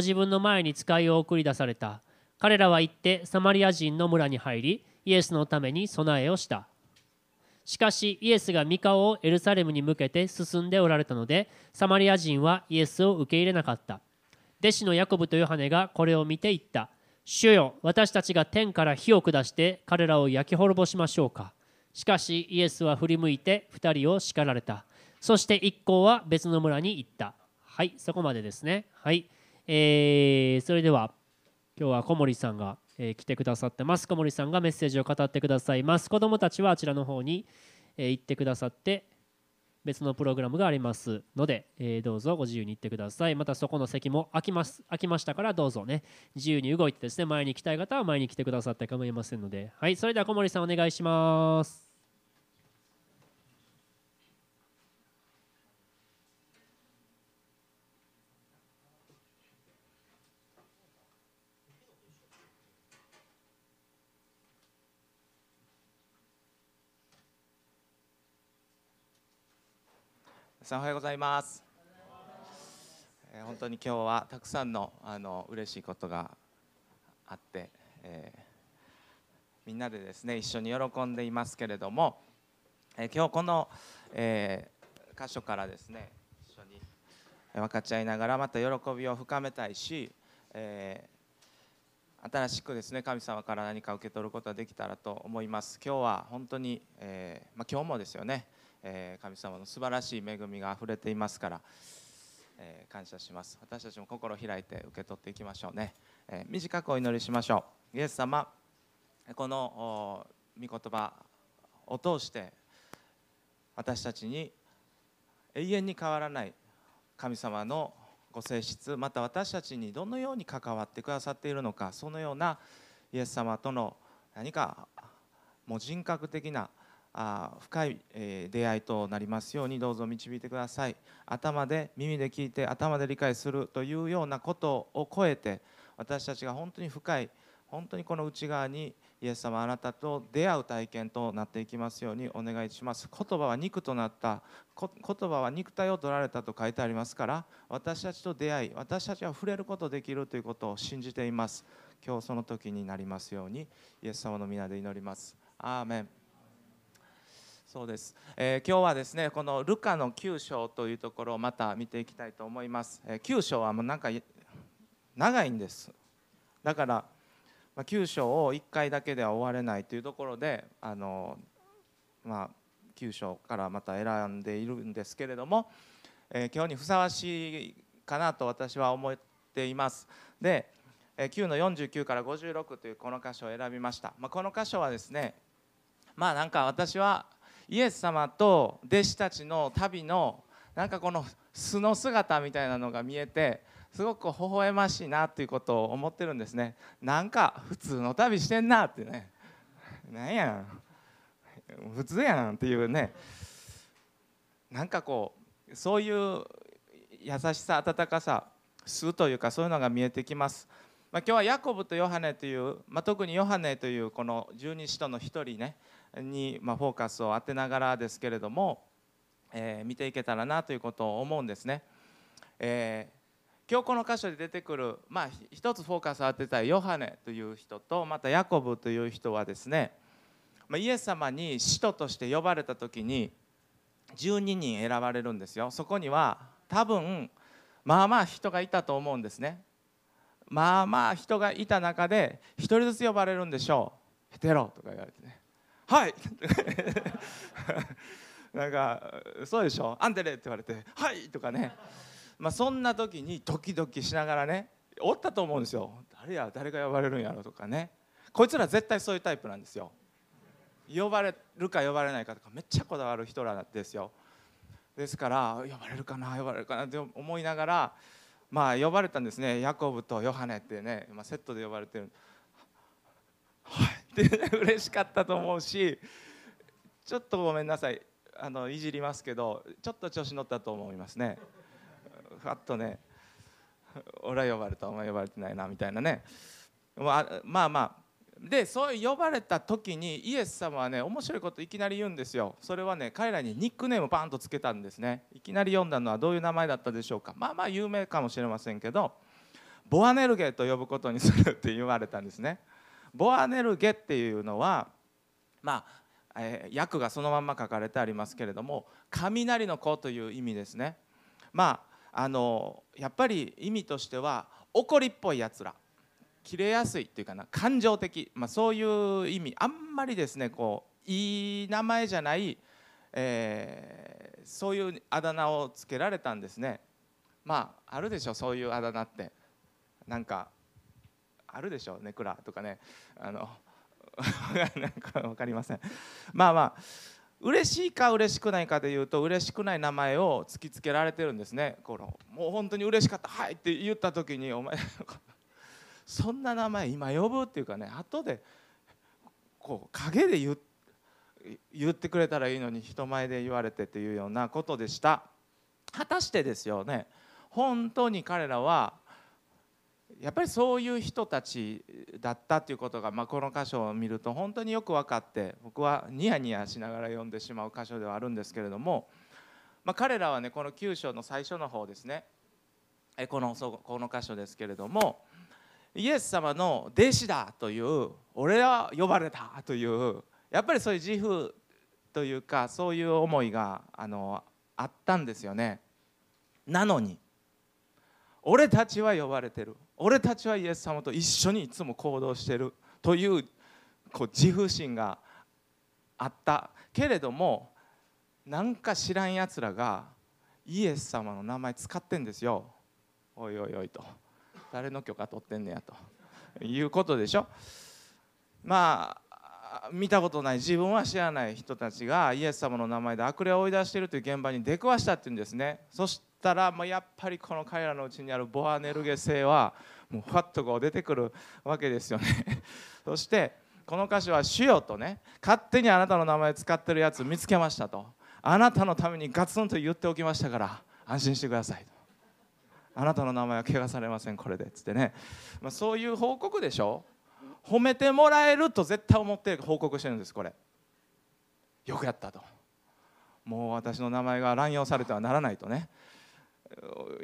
自分の前に使いを送り出された。彼らは行ってサマリア人の村に入りイエスのために備えをした。しかしイエスが御顔をエルサレムに向けて進んでおられたのでサマリア人はイエスを受け入れなかった。弟子のヤコブとヨハネがこれを見て言った。主よ私たちが天から火を下して彼らを焼き滅ぼしましょうか。しかしイエスは振り向いて2人を叱られた。そして一行は別の村に行った。はいそこまでですね。はい。えー、それでは今日は小森さんが、えー、来てくださってます。小森さんがメッセージを語ってくださいます。子どもたちはあちらの方に、えー、行ってくださって別のプログラムがありますので、えー、どうぞご自由に行ってください。またそこの席も空きます空きましたからどうぞね。自由に動いてですね前に来たい方は前に来てくださって構いませんので。はいそれでは小森さんお願いします。さんおはようございます。えー、本当に今日はたくさんのあの嬉しいことがあって、えー、みんなでですね一緒に喜んでいますけれども、えー、今日この、えー、箇所からですね一緒に分かち合いながらまた喜びを深めたいし、えー、新しくですね神様から何か受け取ることができたらと思います。今日は本当に、えーまあ、今日もですよね。え神様の素晴らしい恵みがあふれていますから、え感謝します。私たちも心を開いて受け取っていきましょうね、え短くお祈りしましょう。イエス様この御言葉を通して私たちに永遠に変わらない神様のご性質また私たちにどのように関わってくださっているのかそのようなイエス様との何かもう人格的なあ深い、え出会いとなりますようにどうぞ導いてください。頭で耳で聞いて頭で理解するというようなことを超えて私たちが本当に深い本当にこの内側にイエス様あなたと出会う体験となっていきますようにお願いします。言葉は肉となった言葉は肉体を取られたと書いてありますから私たちと出会い私たちは触れることできるということを信じています。今日その時になりますようにイエス様の皆で祈ります。アーメン。そうです、えー、今日はですねこのルカの9章というところをまた見ていきたいと思います、えー、9章はもうなんか長いんです。だから、まあ、9章を1回だけでは終われないというところであの、まあ、9章からまた選んでいるんですけれども、えー、今日にふさわしいかなと私は思っています。で9の49から56というこの箇所を選びました、まあ、この箇所はですねまあなんか私はイエス様と弟子たちの旅のなんかこの素の姿みたいなのが見えてすごく微笑ましいなということを思ってるんですね。なんか普通の旅してんなってね。なんやん。普通やんっていうね。なんかこうそういう優しさ温かさ素というかそういうのが見えてきます、まあ、今日はヤコブとヨハネという、まあ、特にヨハネというこの十二使徒の一人ね。に、まフォーカスを当てながらですけれども、えー、見ていけたらなということを思うんですね。えー、今日この箇所で出てくる、まあ、一つフォーカスを当てたヨハネという人とまたヤコブという人はですね、まあ、イエス様に使徒として呼ばれた時に12人選ばれるんですよ。そこには多分まあまあ人がいたと思うんですね。まあまあ人がいた中で1人ずつ呼ばれるんでしょう。ヘテロとか言われてね。はい。なんかそうでしょアンデレって言われてはいとかね。まあそんな時にドキドキしながらねおったと思うんですよ誰や？誰が呼ばれるんやろ？とかね。こいつら絶対そういうタイプなんですよ呼ばれるか呼ばれないかとかめっちゃこだわる人らですよ。ですから呼ばれるかな？呼ばれるかな？って思いながらまあ呼ばれたんですね。ヤコブとヨハネってね、まあ、セットで呼ばれてる。はい。って 嬉しかったと思うしちょっとごめんなさい。あのいじりますけどちょっと調子乗ったと思いますね。ふわっとね俺は呼ばれたお前呼ばれてないなみたいなね。まあまあまあ。でそう呼ばれた時にイエス様はね面白いこといきなり言うんですよ。それはね彼らにニックネームパンとつけたんですね。いきなり読んだのはどういう名前だったでしょうか。まあまあ有名かもしれませんけどボアネルゲと呼ぶことにするって言われたんですね。ボアネルゲっていうのはまあ、えー、訳がそのまま書かれてありますけれども雷の子という意味ですね。まああのやっぱり意味としては怒りっぽいやつら。切れやすいっていうかな感情的、まあ、そういう意味。あんまりですねこういい名前じゃない、えー、そういうあだ名をつけられたんですね。まああるでしょそういうあだ名って。なんかあるでしょネクラとかね。あの なんか分かりません。まあまあ嬉しいか嬉しくないかでいうと嬉しくない名前を突きつけられてるんですね。このもう本当に嬉しかった「はい」って言った時にお前そんな名前今呼ぶっていうかね後でこう陰で言言ってくれたらいいのに人前で言われてっていうようなことでした。果たしてですよね本当に彼らはやっぱりそういう人たちだったっていうことが、まあ、この箇所を見ると本当によく分かって僕はニヤニヤしながら読んでしまう箇所ではあるんですけれども、まあ、彼らはねこの9章の最初の方ですね。このこの箇所ですけれどもイエス様の弟子だという俺は呼ばれたというやっぱりそういう自負というかそういう思いがあのあったんですよね。なのに俺たちは呼ばれてる。俺たちはイエス様と一緒にいつも行動してるというこう自負心があったけれどもなんか知らんやつらがイエス様の名前使ってんですよ。おいおいおいと。誰の許可取ってんねやということでしょ。まあ見たことない自分は知らない人たちがイエス様の名前で悪霊を追い出しているという現場に出くわしたっていうんですね。そしたらもうやっぱりこの彼らのうちにあるボアネルゲ性はもうファッとこう出てくるわけですよね。そしてこの歌詞は「主よ」とね勝手にあなたの名前使ってるやつ見つけましたと。あなたのためにガツンと言っておきましたから安心してくださいと。あなたの名前は汚されませんこれでっつってね、まあ、そういう報告でしょ？褒めてもらえると絶対思って報告してるんですこれ。よくやったと。もう私の名前が乱用されてはならないとね。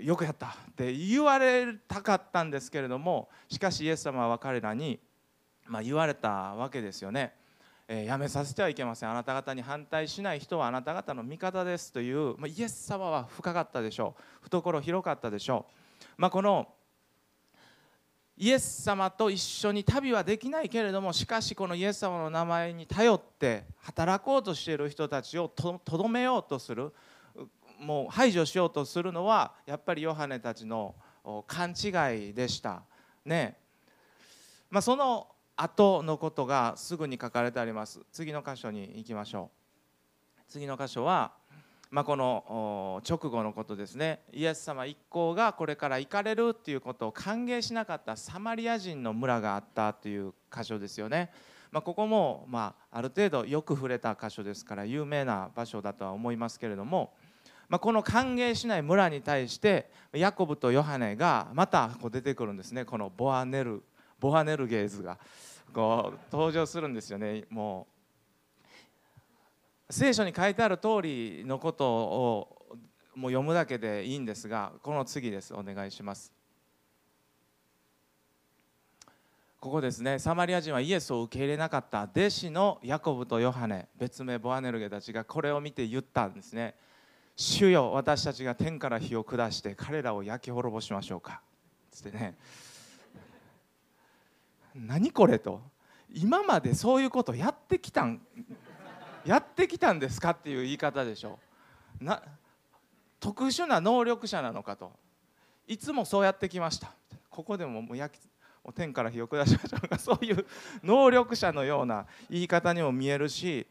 よくやったって言われたかったんですけれどもしかしイエス様は彼らに、まあ、言われたわけですよね、えー、やめさせてはいけません。あなた方に反対しない人はあなた方の味方ですという、まあ、イエス様は深かったでしょう。懐広かったでしょう、まあ、このイエス様と一緒に旅はできないけれどもしかしこのイエス様の名前に頼って働こうとしている人たちをとどめようとする。もう排除しようとするのはやっぱりヨハネたちの勘違いでした。ね。まあ、その後のことがすぐに書かれてあります。次の箇所に行きましょう。次の箇所は、まあ、この直後のことですね。イエス様一行がこれから行かれるっていうことを歓迎しなかったサマリア人の村があったという箇所ですよね、まあ、ここも、まあ、ある程度よく触れた箇所ですから有名な場所だとは思いますけれどもまあ、この歓迎しない村に対してヤコブとヨハネがまたこう出てくるんですね。このボアネルボアネルゲーズが。こう登場するんですよね。もう聖書に書いてある通りのことをもう読むだけでいいんですがこの次です。お願いします。ここですね。サマリア人はイエスを受け入れなかった弟子のヤコブとヨハネ別名ボアネルゲたちがこれを見て言ったんですね。主よ私たちが天から火を下して彼らを焼き滅ぼしましょうか。つってね。何これと。今までそういうことやってきたんやってきたんですかっていう言い方でしょ。な特殊な能力者なのかと。いつもそうやってきました。ここでももう焼き天から火を下しましょうか。そういう能力者のような言い方にも見えるし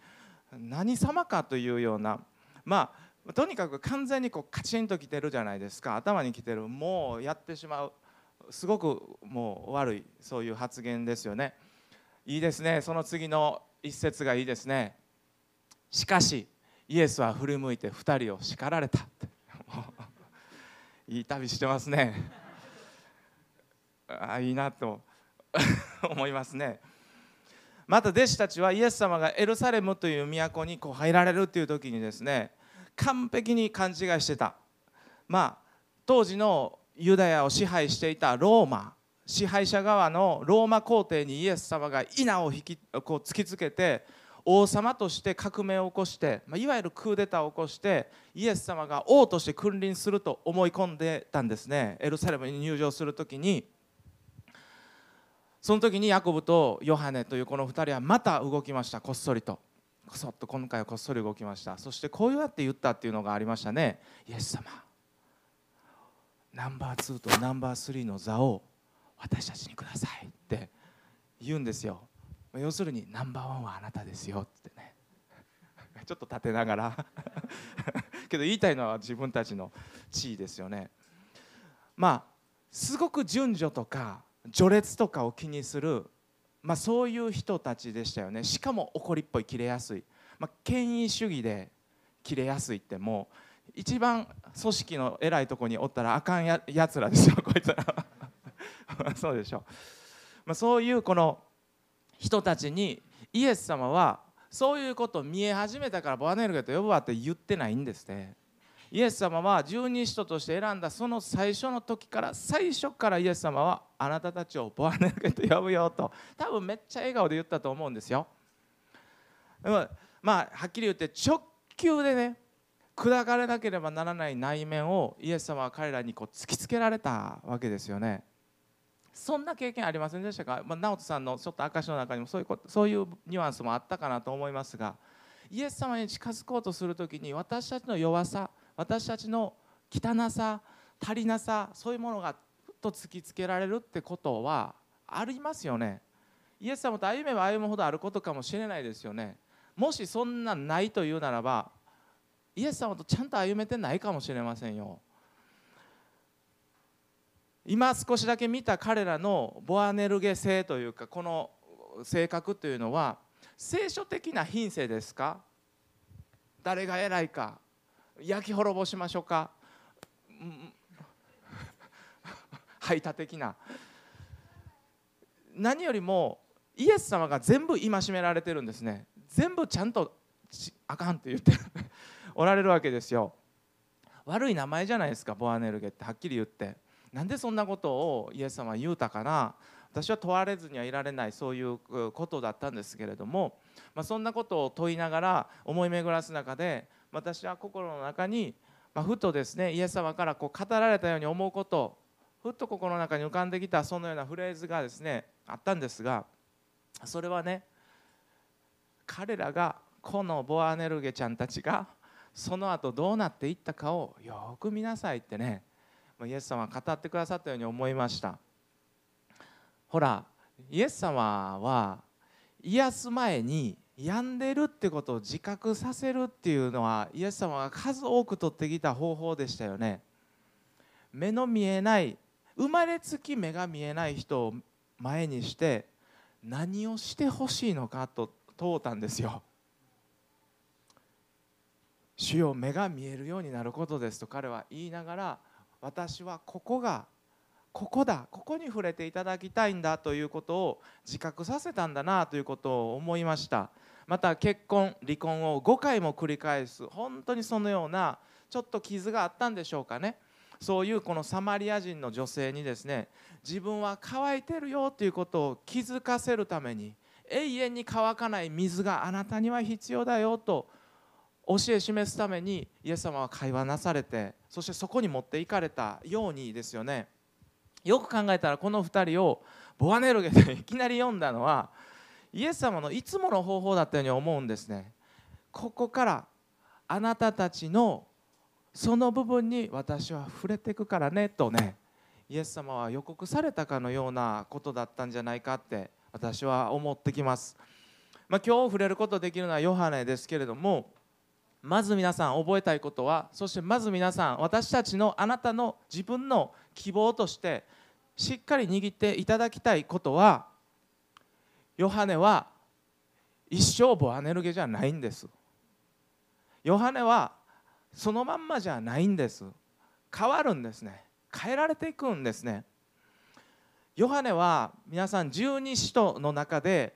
何様かというようなまあとにかく完全にこうカチンときてるじゃないですか。頭にきてる。もうやってしまう。すごくもう悪いそういう発言ですよね。いいですね。その次の一節がいいですね。しかしイエスは振り向いて2人を叱られた。いい旅してますね。あいいなと 思いますね。また弟子たちはイエス様がエルサレムという都にこう入られるという時にですね完璧に勘違いしてた。まあ当時のユダヤを支配していたローマ支配者側のローマ皇帝にイエス様が稲を引きこう突きつけて王様として革命を起こして、まあ、いわゆるクーデターを起こしてイエス様が王として君臨すると思い込んでたんですね。エルサレムに入場する時に。その時にヤコブとヨハネというこの2人はまた動きました。こっそりと。こそっと今回はこっそり動きました。そしてこうやって言ったっていうのがありましたね。イエス様ナンバー2とナンバー3の座を私たちにくださいって言うんですよ。要するにナンバーワンはあなたですよってね。ちょっと立てながら。けど言いたいのは自分たちの地位ですよね。まあすごく順序とか序列とかを気にする、まあ、そういう人たちでしたよね。しかも怒りっぽい切れやすい、まあ、権威主義で切れやすいってもう一番組織の偉いとこにおったらあかんややつらですよこいつら。そうでしょう、まあ、そういうこの人たちにイエス様はそういうこと見え始めたからボアネルゲと呼ぶわって言ってないんですねイエス様は十二使徒として選んだその最初の時から最初からイエス様はあなたたちをボアネルゲと呼ぶよと。多分めっちゃ笑顔で言ったと思うんですよ。でもまあはっきり言って直球でね砕かれなければならない内面をイエス様は彼らにこう突きつけられたわけですよね。そんな経験ありませんでしたか、まあ、直人さんのちょっと証の中にもそういうことそういうニュアンスもあったかなと思いますがイエス様に近づこうとする時に私たちの弱さ私たちの汚さ足りなさそういうものがと突きつけられるってことはありますよね。イエス様と歩めば歩むほどあることかもしれないですよね。もしそんなないというならばイエス様とちゃんと歩めてないかもしれませんよ。今少しだけ見た彼らのボアネルゲ性というかこの性格というのは聖書的な品性ですか？誰が偉いか？焼き滅ぼしましょうか？排他的な。何よりもイエス様が全部戒められてるんですね。全部ちゃんとあかんって言って おられるわけですよ。悪い名前じゃないですかボアネルゲって。はっきり言って。なんでそんなことをイエス様は言うたかな。私は問われずにはいられないそういうことだったんですけれども、まあ、そんなことを問いながら思い巡らす中で私は心の中に、まあ、ふとですねイエス様からこう語られたように思うことふっと心の中に浮かんできたそのようなフレーズがですねあったんですがそれはね彼らがこのボアネルゲちゃんたちがその後どうなっていったかをよく見なさいってねイエス様は語ってくださったように思いました。ほらイエス様は癒す前に病んでるってことを自覚させるっていうのはイエス様が数多く取ってきた方法でしたよね。目の見えない生まれつき目が見えない人を前にして何をしてほしいのかと問うたんですよ。主よ目が見えるようになることですと彼は言いながら私はここがここだここに触れていただきたいんだということを自覚させたんだなということを思いました。また結婚離婚を5回も繰り返す本当にそのようなちょっと傷があったんでしょうかね。そういうこのサマリア人の女性にですね自分は乾いてるよということを気づかせるために永遠に乾かない水があなたには必要だよと教え示すためにイエス様は会話なされてそしてそこに持っていかれたようにですよね。よく考えたらこの2人をボアネルゲでいきなり読んだのはイエス様のいつもの方法だったように思うんですね。ここからあなたたちのその部分に私は触れていくからねとねイエス様は予告されたかのようなことだったんじゃないかって私は思ってきます、まあ、今日触れることできるのはヨハネですけれどもまず皆さん覚えたいことはそしてまず皆さん私たちのあなたの自分の希望としてしっかり握っていただきたいことはヨハネは一生ボアネルゲじゃないんです。ヨハネはそのまんまじゃないんです。変わるんですね。変えられていくんですね。ヨハネは皆さん十二使徒の中で、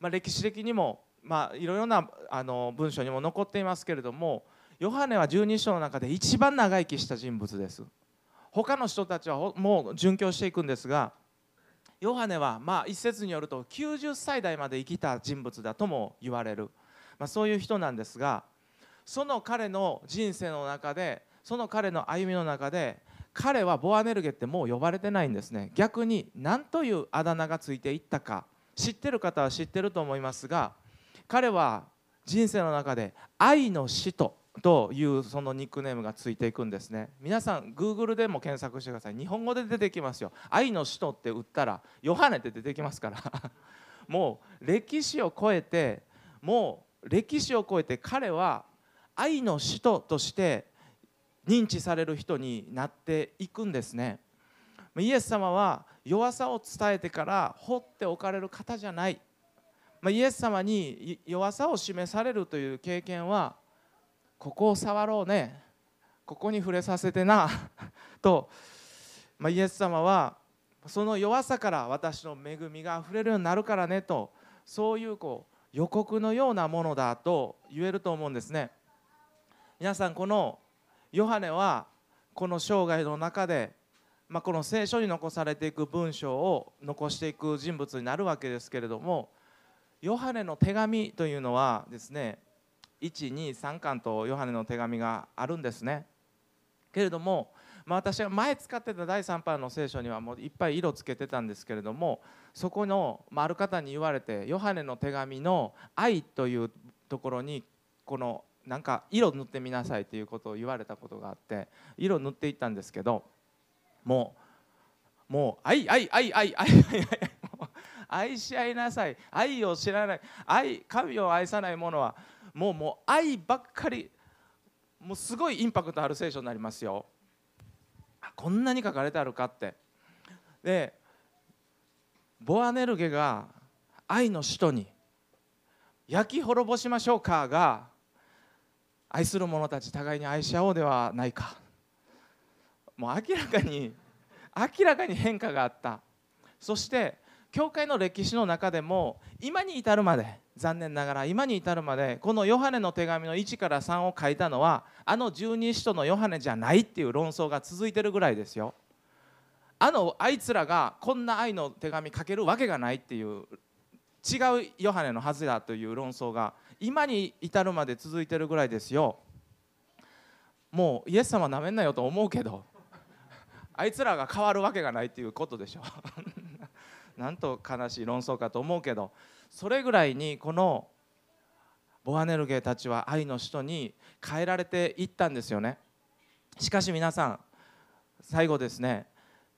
まあ、歴史的にもまあ、いろいろなあの文章にも残っていますけれどもヨハネは十二章の中で一番長生きした人物です。他の人たちはもう殉教していくんですがヨハネはまあ一説によると90歳代まで生きた人物だとも言われる、まあ、そういう人なんですがその彼の人生の中でその彼の歩みの中で彼はボアネルゲってもう呼ばれてないんですね。逆に何というあだ名がついていったか知ってる方は知ってると思いますが彼は人生の中で愛の使徒というそのニックネームがついていくんですね。皆さん Google でも検索してください。日本語で出てきますよ。愛の使徒って打ったらヨハネって出てきますから。もう歴史を超えてもう歴史を超えて彼は愛の使徒として認知される人になっていくんですね。イエス様は弱さを伝えてから放っておかれる方じゃない。イエス様に弱さを示されるという経験はここを触ろうね。ここに触れさせてな。と、ま、イエス様はその弱さから私の恵みがあふれるようになるからねとそういうこう予告のようなものだと言えると思うんですね。皆さんこのヨハネはこの生涯の中で、まあ、この聖書に残されていく文章を残していく人物になるわけですけれどもヨハネの手紙というのはですね123巻とヨハネの手紙があるんですね。けれども、まあ、私が前使ってた第3版の聖書にはもういっぱい色つけてたんですけれどもそこの、まあ、ある方に言われてヨハネの手紙の「愛」というところにこのなんか色塗ってみなさいということを言われたことがあって色塗っていったんですけどもうもう愛愛愛愛愛愛愛し合いなさい愛を知らない愛神を愛さない者はもうもう愛ばっかりもうすごいインパクトある聖書になりますよこんなに書かれてあるかってでボアネルゲが愛の使徒に焼き滅ぼしましょうかが愛する者たち互いに愛し合おうではないかもう明らかに明らかに変化があったそして教会の歴史の中でも今に至るまで残念ながら今に至るまでこのヨハネの手紙の1から3を書いたのはあの十二使徒のヨハネじゃないっていう論争が続いてるぐらいですよ。あのあいつらがこんな愛の手紙書けるわけがないっていう違うヨハネのはずだという論争が今に至るまで続いてるぐらいですよ。もうイエス様なめんなよと思うけど あいつらが変わるわけがないっていうことでしょ。なんと悲しい論争かと思うけどそれぐらいにこのボアネルゲーたちは愛の人に変えられていったんですよねしかし皆さん最後ですね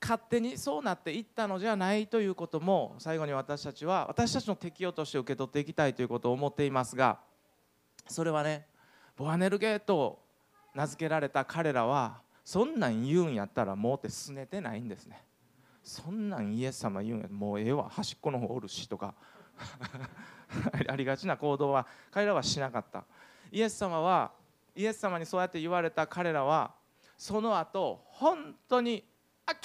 勝手にそうなっていったのじゃないということも最後に私たちは私たちの適用として受け取っていきたいということを思っていますがそれはねボアネルゲーと名付けられた彼らはそんなん言うんやったらもうってすねてないんですね。そんなんイエス様言うんやもうええわ端っこの方おるしとか。ありがちな行動は彼らはしなかった。イエス様はイエス様にそうやって言われた彼らはその後本当に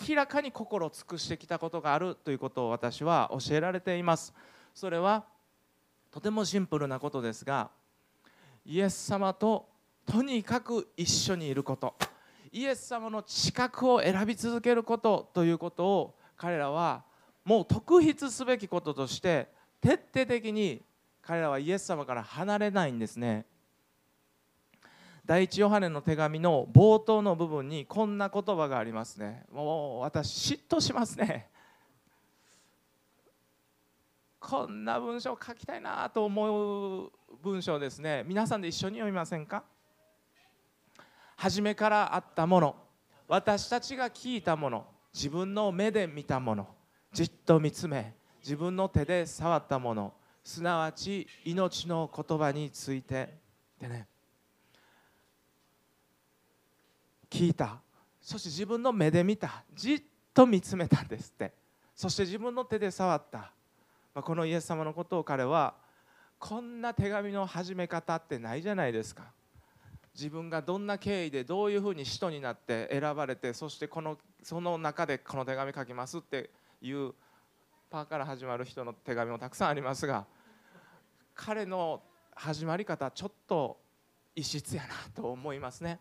明らかに心を尽くしてきたことがあるということを私は教えられています。それはとてもシンプルなことですがイエス様ととにかく一緒にいること。イエス様の近くを選び続けることということを彼らはもう特筆すべきこととして徹底的に彼らはイエス様から離れないんですね。第一ヨハネの手紙の冒頭の部分にこんな言葉がありますね。もう私嫉妬しますね。こんな文章を書きたいなと思う文章ですね。皆さんで一緒に読みませんか？初めからあったもの。私たちが聞いたもの。自分の目で見たもの。じっと見つめ自分の手で触ったもの。すなわち命の言葉について。でね聞いた。そして自分の目で見た。じっと見つめたんですって。そして自分の手で触った、まあ、このイエス様のことを彼はこんな手紙の始め方ってないじゃないですか。自分がどんな経緯でどういうふうに使徒になって選ばれてそしてこのその中でこの手紙書きますっていうパーから始まる人の手紙もたくさんありますが彼の始まり方ちょっと異質やなと思いますね。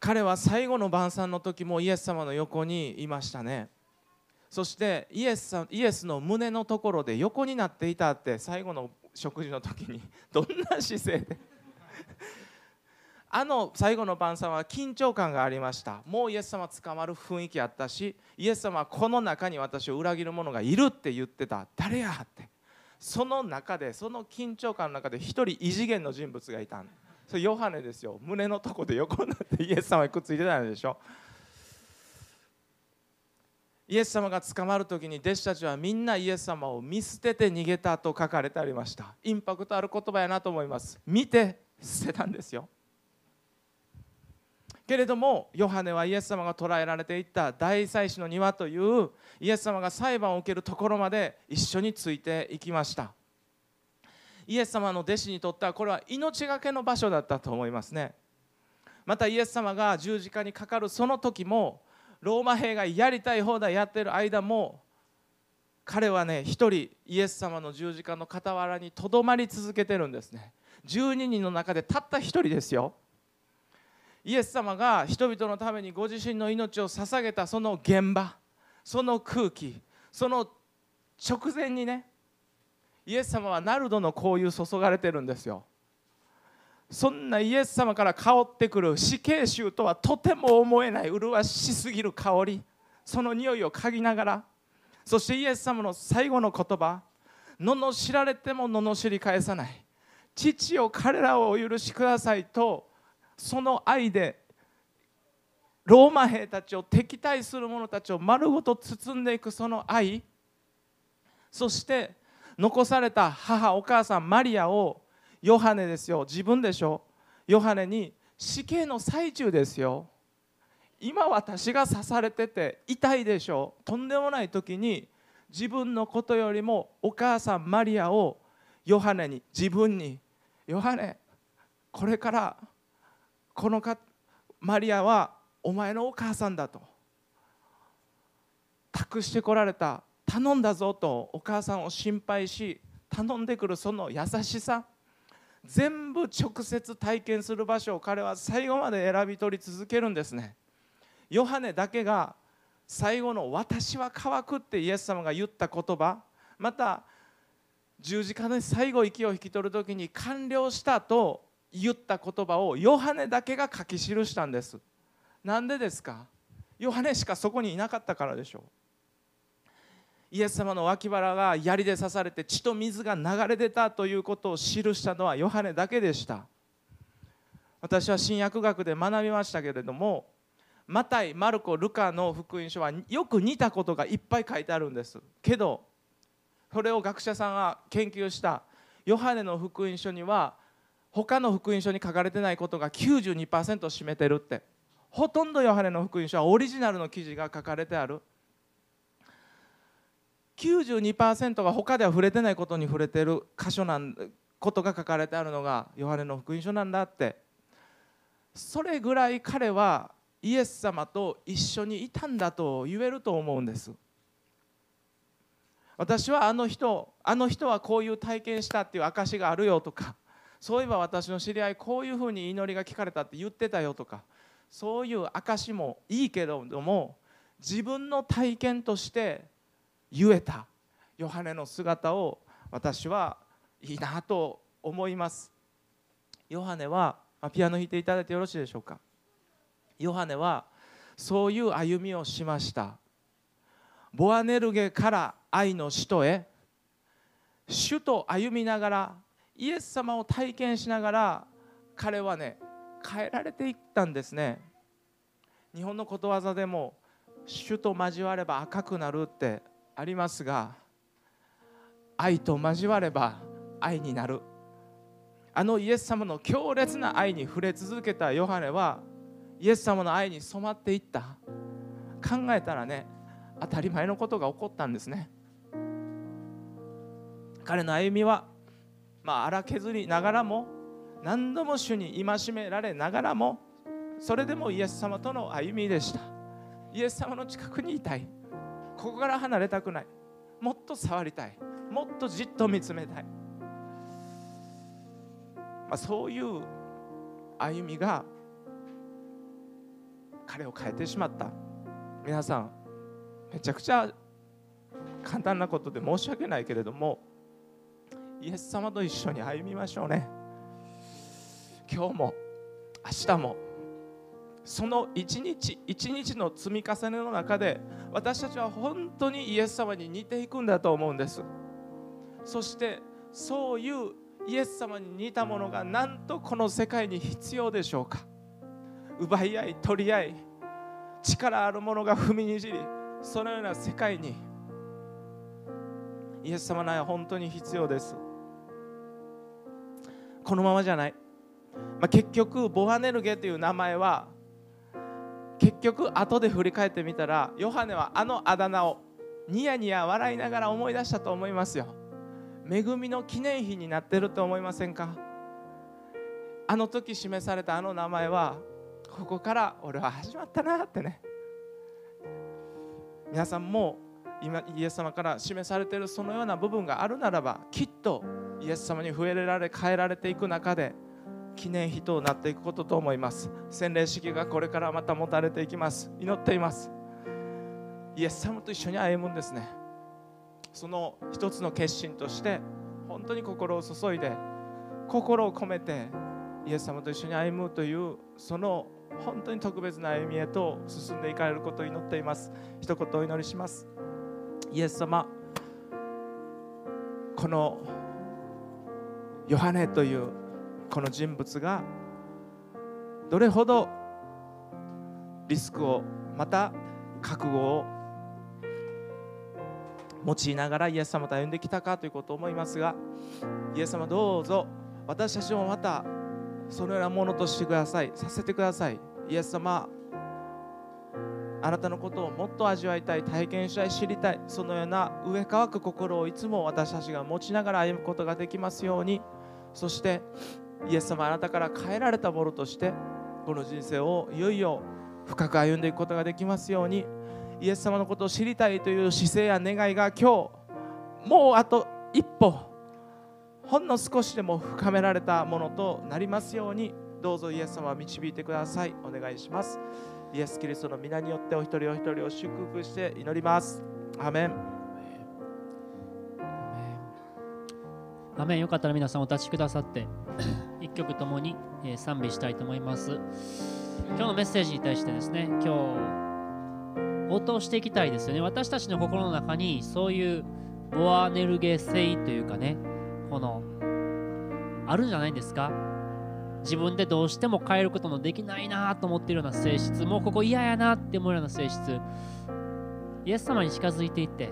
彼は最後の晩餐の時もイエス様の横にいましたね。そしてイエスさんイエスの胸のところで横になっていたって最後の食事の時に どんな姿勢で。あの最後の晩餐は緊張感がありました。もうイエス様捕まる雰囲気あったしイエス様はこの中に私を裏切る者がいるって言ってた。誰やって。その中でその緊張感の中で一人異次元の人物がいた。それヨハネですよ。胸のとこで横になってイエス様にくっついてたんでしょ。イエス様が捕まる時に弟子たちはみんなイエス様を見捨てて逃げたと書かれてありました。インパクトある言葉やなと思います。見て捨てたんですよ。けれどもヨハネはイエス様が捕らえられていった大祭司の庭というイエス様が裁判を受けるところまで一緒についていきました。イエス様の弟子にとってはこれは命がけの場所だったと思いますね。またイエス様が十字架にかかるその時もローマ兵がやりたい放題やってる間も彼はね一人イエス様の十字架の傍らにとどまり続けてるんですね。12人の中でたった一人ですよ。イエス様が人々のためにご自身の命を捧げたその現場その空気その直前にねイエス様はナルドの香油注がれてるんですよ。そんなイエス様から香ってくる死刑囚とはとても思えない麗しすぎる香り。その匂いを嗅ぎながら。そしてイエス様の最後の言葉。罵られても罵り返さない。父を彼らをお許しくださいと。その愛で。ローマ兵たちを敵対する者たちを丸ごと包んでいくその愛。そして残された母お母さんマリアをヨハネですよ。自分でしょ。ヨハネに死刑の最中ですよ。今私が刺されてて痛いでしょ。とんでもない時に自分のことよりもお母さんマリアをヨハネに自分に。ヨハネこれからこのかマリアはお前のお母さんだと託してこられた頼んだぞとお母さんを心配し頼んでくるその優しさ。全部直接体験する場所を彼は最後まで選び取り続けるんですね。ヨハネだけが最後の「私は乾く」ってイエス様が言った言葉。また十字架で最後息を引き取る時に完了したと言った言葉をヨハネだけが書き記したんです。なんでですか？ヨハネしかそこにいなかったからでしょう。イエス様の脇腹が槍で刺されて血と水が流れ出たということを記したのはヨハネだけでした。私は新約学で学びましたけれどもマタイ、マルコ、ルカの福音書はよく似たことがいっぱい書いてあるんです。けどそれを学者さんが研究したヨハネの福音書には他の福音書に書かれてないことが92%占めてるって。ほとんどヨハネの福音書はオリジナルの記事が書かれてある。92%が他では触れてないことに触れてる箇所なんことが書かれてあるのがヨハネの福音書なんだって。それぐらい彼はイエス様と一緒にいたんだと言えると思うんです。私はあの人あの人はこういう体験したっていう証があるよとかそういえば私の知り合いこういうふうに祈りが聞かれたって言ってたよとかそういう証もいいけれども自分の体験として言えた。ヨハネの姿を私はいいなと思います。ヨハネはピアノ弾いていただいてよろしいでしょうか。ヨハネはそういう歩みをしました。ボアネルゲから愛の使徒へ主と歩みながらイエス様を体験しながら彼はね変えられていったんですね。日本のことわざでも主と交われば赤くなるってありますが愛と交われば愛になる。あのイエス様の強烈な愛に触れ続けたヨハネはイエス様の愛に染まっていった。考えたらね当たり前のことが起こったんですね。彼の歩みはまあ、荒削りながらも何度も主に戒められながらもそれでもイエス様との歩みでした。イエス様の近くにいたい。ここから離れたくない。もっと触りたい。もっとじっと見つめたい、まあ、そういう歩みが彼を変えてしまった。皆さんめちゃくちゃ簡単なことで申し訳ないけれどもイエス様と一緒に歩みましょうね。今日も明日もその一日一日の積み重ねの中で私たちは本当にイエス様に似ていくんだと思うんです。そしてそういうイエス様に似たものがなんとこの世界に必要でしょうか。奪い合い取り合い力あるものが踏みにじりそのような世界にイエス様の愛は本当に必要です。このままじゃない、まあ、結局ボアネルゲという名前は結局後で振り返ってみたらヨハネはあのあだ名をニヤニヤ笑いながら思い出したと思いますよ。恵みの記念碑になってると思いませんか？あの時示されたあの名前はここから俺は始まったなってね。皆さんも今イエス様から示されているそのような部分があるならばきっとイエス様に増えられ変えられていく中で記念碑となっていくことと思います。洗礼式がこれからまた持たれていきます。祈っています。イエス様と一緒に歩むんですね。その一つの決心として本当に心を注いで心を込めてイエス様と一緒に歩むというその本当に特別な歩みへと進んでいかれることを祈っています。一言お祈りします。イエス様このヨハネというこの人物がどれほどリスクをまた覚悟を用いながらイエス様と歩んできたかということを思いますがイエス様どうぞ私たちもまたそのようなものとしてくださいさせてください。イエス様あなたのことをもっと味わいたい体験したい知りたいそのような上乾く心をいつも私たちが持ちながら歩むことができますようにそしてイエス様あなたから変えられたものとしてこの人生をいよいよ深く歩んでいくことができますようにイエス様のことを知りたいという姿勢や願いが今日もうあと一歩ほんの少しでも深められたものとなりますようにどうぞイエス様は導いてください。お願いします。イエス・キリストの皆によってお一人お一人を祝福して祈ります。アメン。アメンよかったら皆さんお立ちくださって 一曲ともに、え賛美したいと思います。今日のメッセージに対してですね今日応答していきたいですよね。私たちの心の中にそういうボアネルゲ性というかねこのあるんじゃないですか？自分でどうしても変えることのできないなと思っているような性質もうここ嫌やなって思うような性質イエス様に近づいていって